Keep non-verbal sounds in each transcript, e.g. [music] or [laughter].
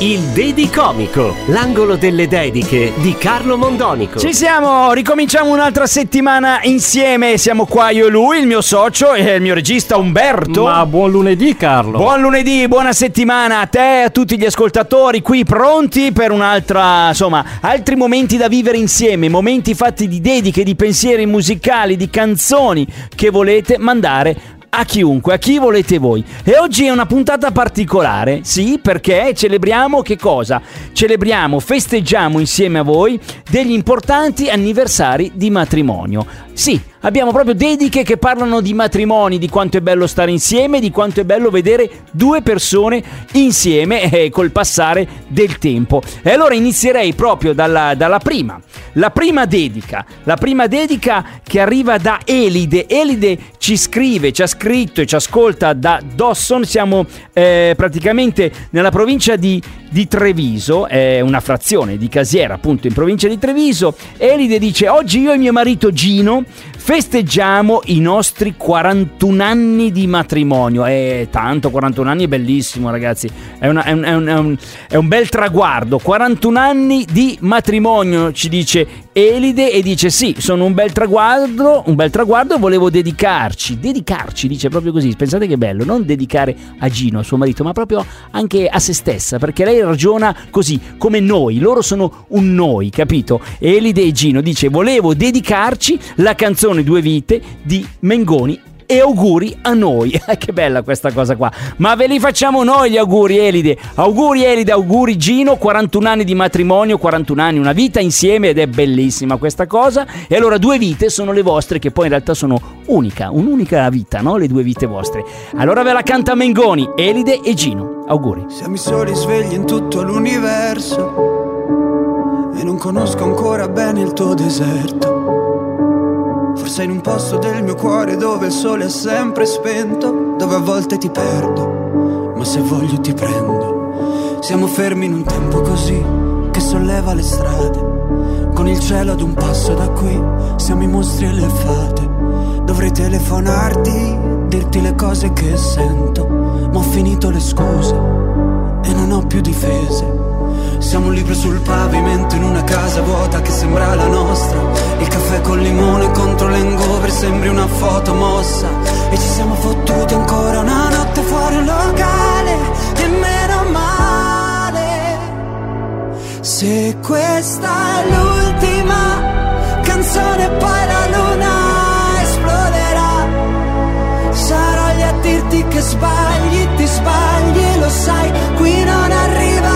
Il Dedicomico, l'angolo delle dediche di Carlo Mondonico. Ci siamo, ricominciamo un'altra settimana insieme. Siamo qua io e lui, il mio socio e il mio regista Umberto. Ma buon lunedì Carlo. Buon lunedì, buona settimana a te e a tutti gli ascoltatori qui pronti per un'altra, insomma, altri momenti da vivere insieme, momenti fatti di dediche, di pensieri musicali, di canzoni che volete mandare a chiunque, a chi volete voi. E oggi è una puntata particolare, sì, perché celebriamo che cosa? Celebriamo, festeggiamo insieme a voi degli importanti anniversari di matrimonio. Sì, abbiamo proprio dediche che parlano di matrimoni, di quanto è bello stare insieme, di quanto è bello vedere due persone insieme eh, col passare del tempo. E allora inizierei proprio dalla, dalla prima, la prima dedica, la prima dedica che arriva da Elide. Elide ci scrive, ci ha scritto e ci ascolta da Dawson, siamo eh, praticamente nella provincia di, di Treviso, è una frazione di Casiera appunto in provincia di Treviso. Elide dice oggi io e mio marito Gino festeggiamo i nostri 41 anni di matrimonio. E tanto, 41 anni è bellissimo, ragazzi. È, una- è un, è un- è un- è un bel traguardo. 41 anni di matrimonio, ci dice Elide, e dice: Sì, sono un bel traguardo. Un bel traguardo. Volevo dedicarci. Dedicarci, dice proprio così. Pensate che bello, non dedicare a Gino, a suo marito, ma proprio anche a se stessa, perché lei ragiona così, come noi. Loro sono un noi, capito? Elide e Gino dice: Volevo dedicarci la canzone Due vite di Mengoni e auguri a noi. [laughs] che bella questa cosa qua. Ma ve li facciamo noi gli auguri, Elide. Auguri, Elide, auguri, Gino. 41 anni di matrimonio, 41 anni, una vita insieme ed è bellissima questa cosa. E allora, due vite sono le vostre, che poi in realtà sono unica, un'unica vita, no? Le due vite vostre. Allora ve la canta Mengoni, Elide e Gino. Auguri. Siamo i soli svegli in tutto l'universo e non conosco ancora bene il tuo deserto. Forse in un posto del mio cuore dove il sole è sempre spento, dove a volte ti perdo, ma se voglio ti prendo. Siamo fermi in un tempo così che solleva le strade, con il cielo ad un passo da qui, siamo i mostri e le fate. Dovrei telefonarti, dirti le cose che sento, ma ho finito le scuse e non ho più difese. Siamo un libro sul pavimento in una casa vuota che sembra la nostra. Sembri una foto mossa. E ci siamo fottuti ancora una notte fuori un locale. E meno male. Se questa è l'ultima canzone, poi la luna esploderà. Sarò lì a dirti che sbagli, ti sbagli lo sai, qui non arriva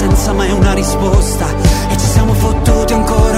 senza mai una risposta. E ci siamo fottuti ancora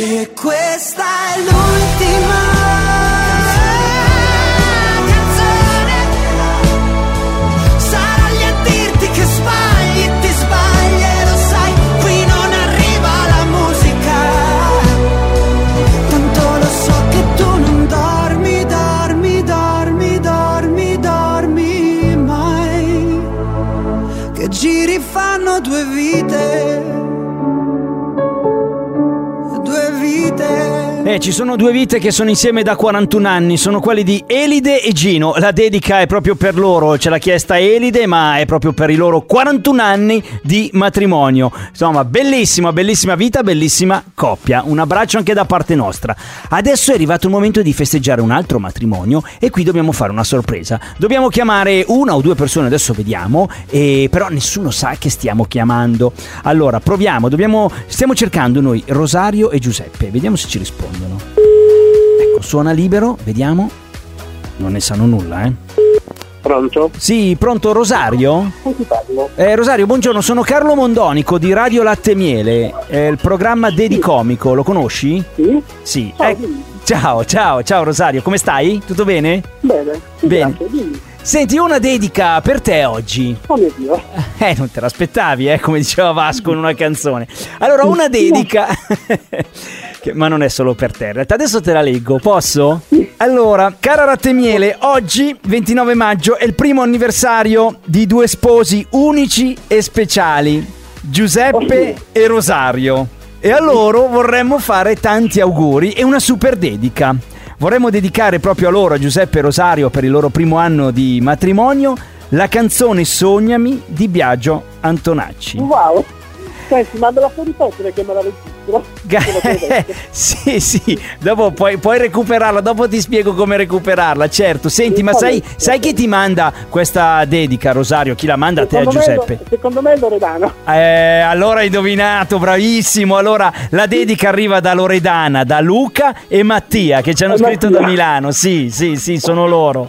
Se questa è l'ultima ci sono due vite che sono insieme da 41 anni, sono quelli di Elide e Gino. La dedica è proprio per loro, ce l'ha chiesta Elide, ma è proprio per i loro 41 anni di matrimonio. Insomma, bellissima, bellissima vita, bellissima coppia. Un abbraccio anche da parte nostra. Adesso è arrivato il momento di festeggiare un altro matrimonio e qui dobbiamo fare una sorpresa. Dobbiamo chiamare una o due persone, adesso vediamo, e però nessuno sa che stiamo chiamando. Allora, proviamo, dobbiamo stiamo cercando noi Rosario e Giuseppe. Vediamo se ci rispondono. Ecco, suona libero, vediamo. Non ne sanno nulla, eh. Pronto? Sì, pronto Rosario? Eh, Rosario, buongiorno, sono Carlo Mondonico di Radio Latte Miele, eh, il programma Dedicomico, lo conosci? Sì? Sì. Ciao, eh, ciao, ciao, ciao Rosario, come stai? Tutto bene? Bene, sì, Bene. grazie. Senti, una dedica per te oggi. Oh mio Dio. [laughs] Eh, non te l'aspettavi, eh, come diceva Vasco in una canzone. Allora, una dedica... [laughs] che- ma non è solo per te, in realtà adesso te la leggo, posso? Allora, cara Rattemiele, oggi, 29 maggio, è il primo anniversario di due sposi unici e speciali, Giuseppe e Rosario. E a loro vorremmo fare tanti auguri e una super dedica. Vorremmo dedicare proprio a loro, a Giuseppe e Rosario, per il loro primo anno di matrimonio, la canzone Sognami di Biagio Antonacci. Wow. Senti, mandala fuori ripetere che me la registro. [laughs] Detto. sì, sì, dopo puoi, puoi recuperarla, dopo ti spiego come recuperarla, certo. Senti, ma sai, sai chi ti manda questa dedica, Rosario? Chi la manda a te, a Secondo me Giuseppe? secondo me è Loredana. Eh, allora hai indovinato, bravissimo. Allora la dedica arriva da Loredana, da Luca e Mattia che ci hanno E scritto Mattia. da Milano. Sì, sì, sì, sono loro.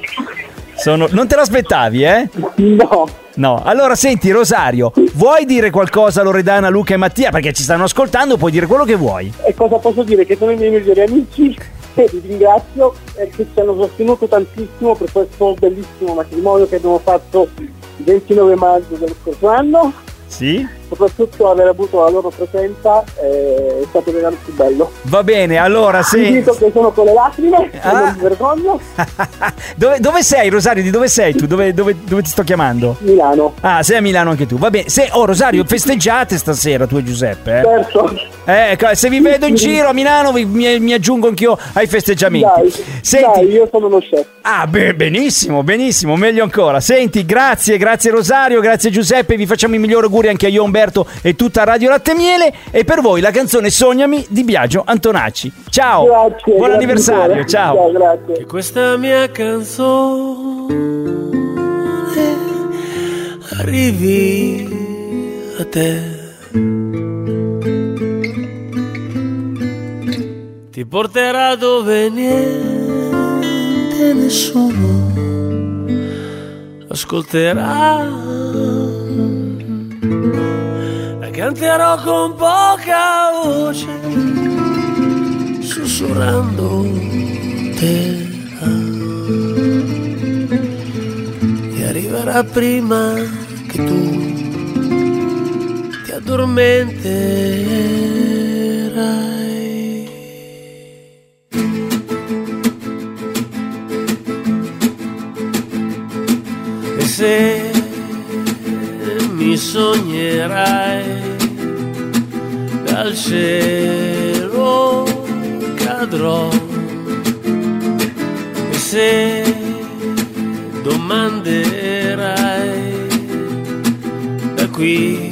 Sono- Non te l'aspettavi, eh? No. No. Allora senti, Rosario, vuoi dire qualcosa a Loredana, Luca e Mattia? Perché ci stanno ascoltando, puoi dire quello che vuoi. E cosa posso dire? Che sono i miei migliori amici e vi ringrazio e che ci hanno sostenuto tantissimo per questo bellissimo matrimonio che abbiamo fatto il 29 maggio dello scorso anno. Sì? Soprattutto aver avuto la loro presenza eh, è stato più bello. Va bene, allora Vi senti. dico che sono con le lacrime Ah. non mi vergogno. [laughs] dove, dove sei, Rosario? Di dove sei tu? Dove, dove- dove ti sto chiamando? Milano. Ah, sei a Milano anche tu. Va bene. Se, oh, Rosario, festeggiate stasera tu e Giuseppe. Eh? Certo. Eh, ecco, se vi vedo in giro a Milano vi- mi, mi aggiungo anch'io ai festeggiamenti. Dai, Senti, dai, io sono uno chef. ah, beh, benissimo, benissimo, meglio ancora. Senti, grazie, grazie Rosario, grazie Giuseppe, vi facciamo i migliori auguri anche a io Umberto e tutta Radio Latte e Miele e per voi la canzone Sognami di Biagio Antonacci. Ciao. Grazie. Buon grazie anniversario, cuore. ciao. Ciao, grazie. Questa mia canzone arrivi a te. Ti porterà dove niente nessuno ascolterà. Canterò con poca voce, sussurrando te e arriverà prima che tu ti addormenterai. Se mi sognerai dal cielo cadrò. E se domanderai da qui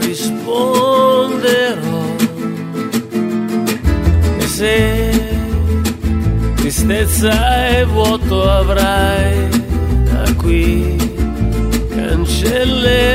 risponderò. E se tristezza e vuoto avrai da qui cancellerò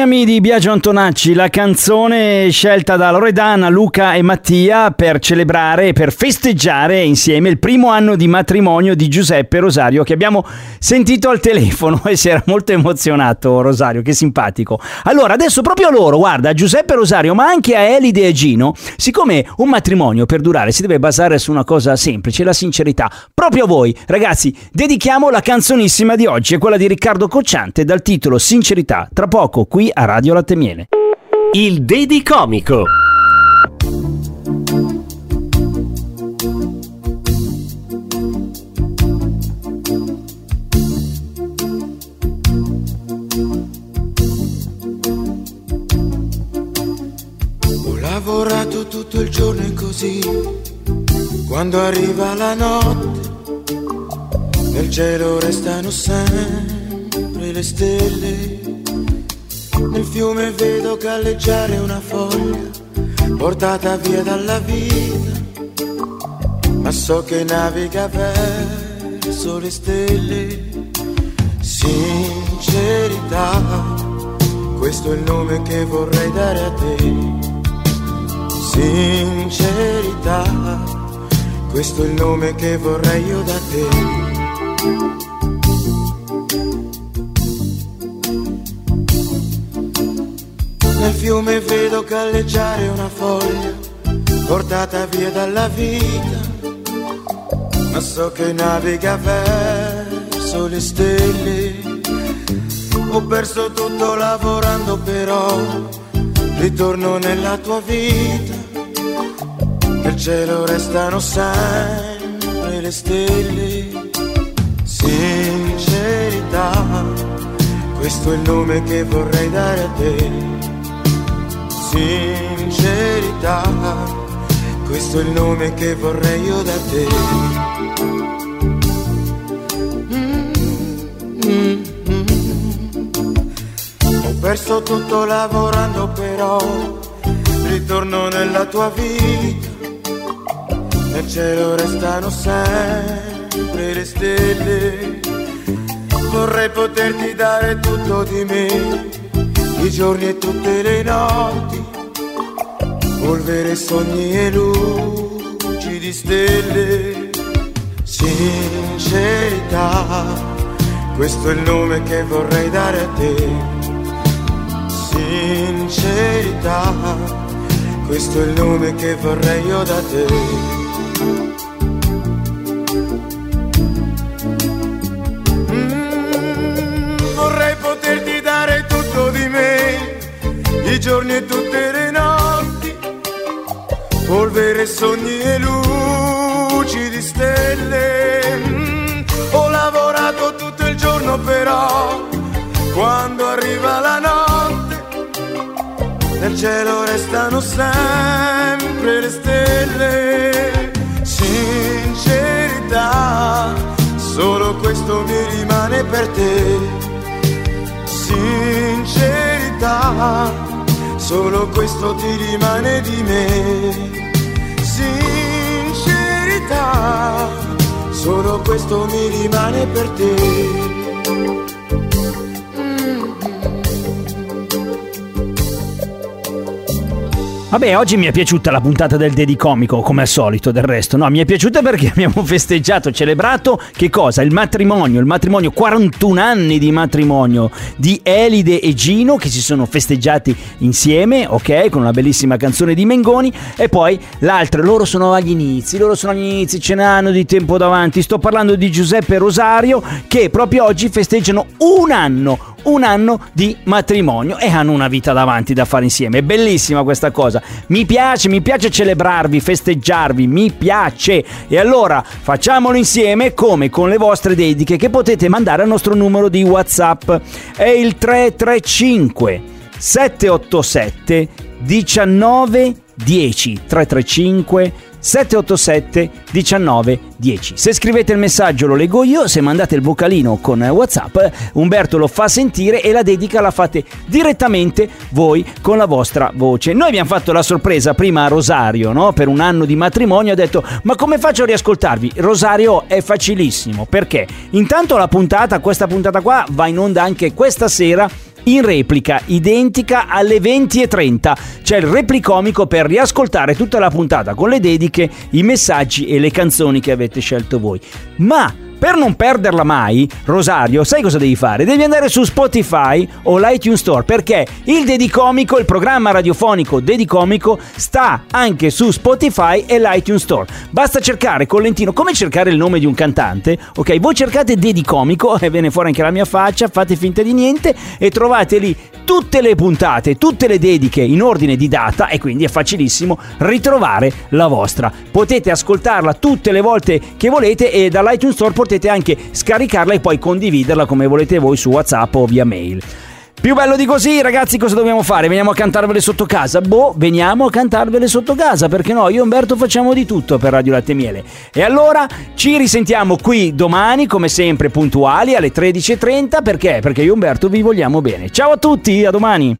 Sognami di Biagio Antonacci, la canzone scelta da Loredana, Luca e Mattia per celebrare e per festeggiare insieme il primo anno di matrimonio di Giuseppe Rosario che abbiamo sentito al telefono [laughs] e si era molto emozionato Rosario, che simpatico. Allora, adesso proprio a loro, guarda, a Giuseppe Rosario, ma anche a Elide e Gino, siccome un matrimonio per durare si deve basare su una cosa semplice, la sincerità, proprio a voi, ragazzi, dedichiamo la canzonissima di oggi, è quella di Riccardo Cocciante dal titolo Sincerità. Tra poco qui a Radio Latte Miele. Il Dedi Comico. Lavorato tutto il giorno e così, quando arriva la notte, nel cielo restano sempre le stelle. Nel fiume vedo galleggiare una foglia, portata via dalla vita, ma so che naviga verso le stelle. Sincerità, questo è il nome che vorrei dare a te. Sincerità, questo è il nome che vorrei io da te. Fiume vedo galleggiare una foglia, portata via dalla vita, ma so che naviga verso le stelle. Ho perso tutto lavorando però, ritorno nella tua vita, nel cielo restano sempre le stelle. Sincerità, questo è il nome che vorrei dare a te. Sincerità, questo è il nome che vorrei io da te. Mm. Ho perso tutto lavorando però, ritorno nella tua vita, nel cielo restano sempre le stelle. Vorrei poterti dare tutto di me, i giorni e tutte le notti, polvere, sogni e luci di stelle. Sincerità, questo è il nome che vorrei dare a te. Sincerità, questo è il nome che vorrei io da te. Mm, vorrei poterti polvere, sogni e luci di stelle. Ho lavorato tutto il giorno però, quando arriva la notte, nel cielo restano sempre le stelle. Sincerità, solo questo mi rimane per te. Sincerità, solo questo ti rimane di me. Sincerità, solo questo mi rimane per te. Vabbè, oggi mi è piaciuta la puntata del Dedi Comico, come al solito, del resto. No, mi è piaciuta perché [laughs] abbiamo festeggiato, celebrato, che cosa? Il matrimonio, il matrimonio, 41 anni di matrimonio di Elide e Gino che si sono festeggiati insieme, ok? Con una bellissima canzone di Mengoni. E poi l'altra, loro sono agli inizi, loro sono agli inizi, ce n'hanno di tempo davanti. Sto parlando di Giuseppe Rosario che proprio oggi festeggiano un anno un anno di matrimonio e hanno una vita davanti da fare insieme. È bellissima questa cosa. Mi piace, mi piace celebrarvi, festeggiarvi, mi piace. E allora facciamolo insieme come con le vostre dediche che potete mandare al nostro numero di WhatsApp. È il 335 787 19 10 335 787 19 10. Se scrivete il messaggio lo leggo io, se mandate il vocalino con WhatsApp, Umberto lo fa sentire e la dedica la fate direttamente voi con la vostra voce. Noi abbiamo fatto la sorpresa prima a Rosario, no? Per un anno di matrimonio ha detto "Ma come faccio a riascoltarvi?". Rosario è facilissimo, perché intanto la puntata, questa puntata qua va in onda anche questa sera in replica identica alle 20.30. C'è il replicomico per riascoltare tutta la puntata con le dediche, i messaggi e le canzoni che avete scelto voi. Ma per non perderla mai, Rosario, sai cosa devi fare? Devi andare su Spotify o l'iTunes Store perché il Dedicomico, il programma radiofonico Dedicomico, sta anche su Spotify e l'iTunes Store. Basta cercare con lentino, come cercare il nome di un cantante, ok? Voi cercate Dedicomico [laughs] e viene fuori anche la mia faccia, fate finta di niente e trovate lì tutte le puntate, tutte le dediche in ordine di data e quindi è facilissimo ritrovare la vostra. Potete ascoltarla tutte le volte che volete e dall'iTunes Store potete anche scaricarla e poi condividerla come volete voi su WhatsApp o via mail. Più bello di così, ragazzi, cosa dobbiamo fare? Veniamo a cantarvele sotto casa? Boh, veniamo a cantarvele sotto casa, perché no? Io e Umberto facciamo di tutto per Radio Latte Miele. E allora ci risentiamo qui domani, come sempre, puntuali alle 13.30, perché? Perché io e Umberto vi vogliamo bene. Ciao a tutti, a domani!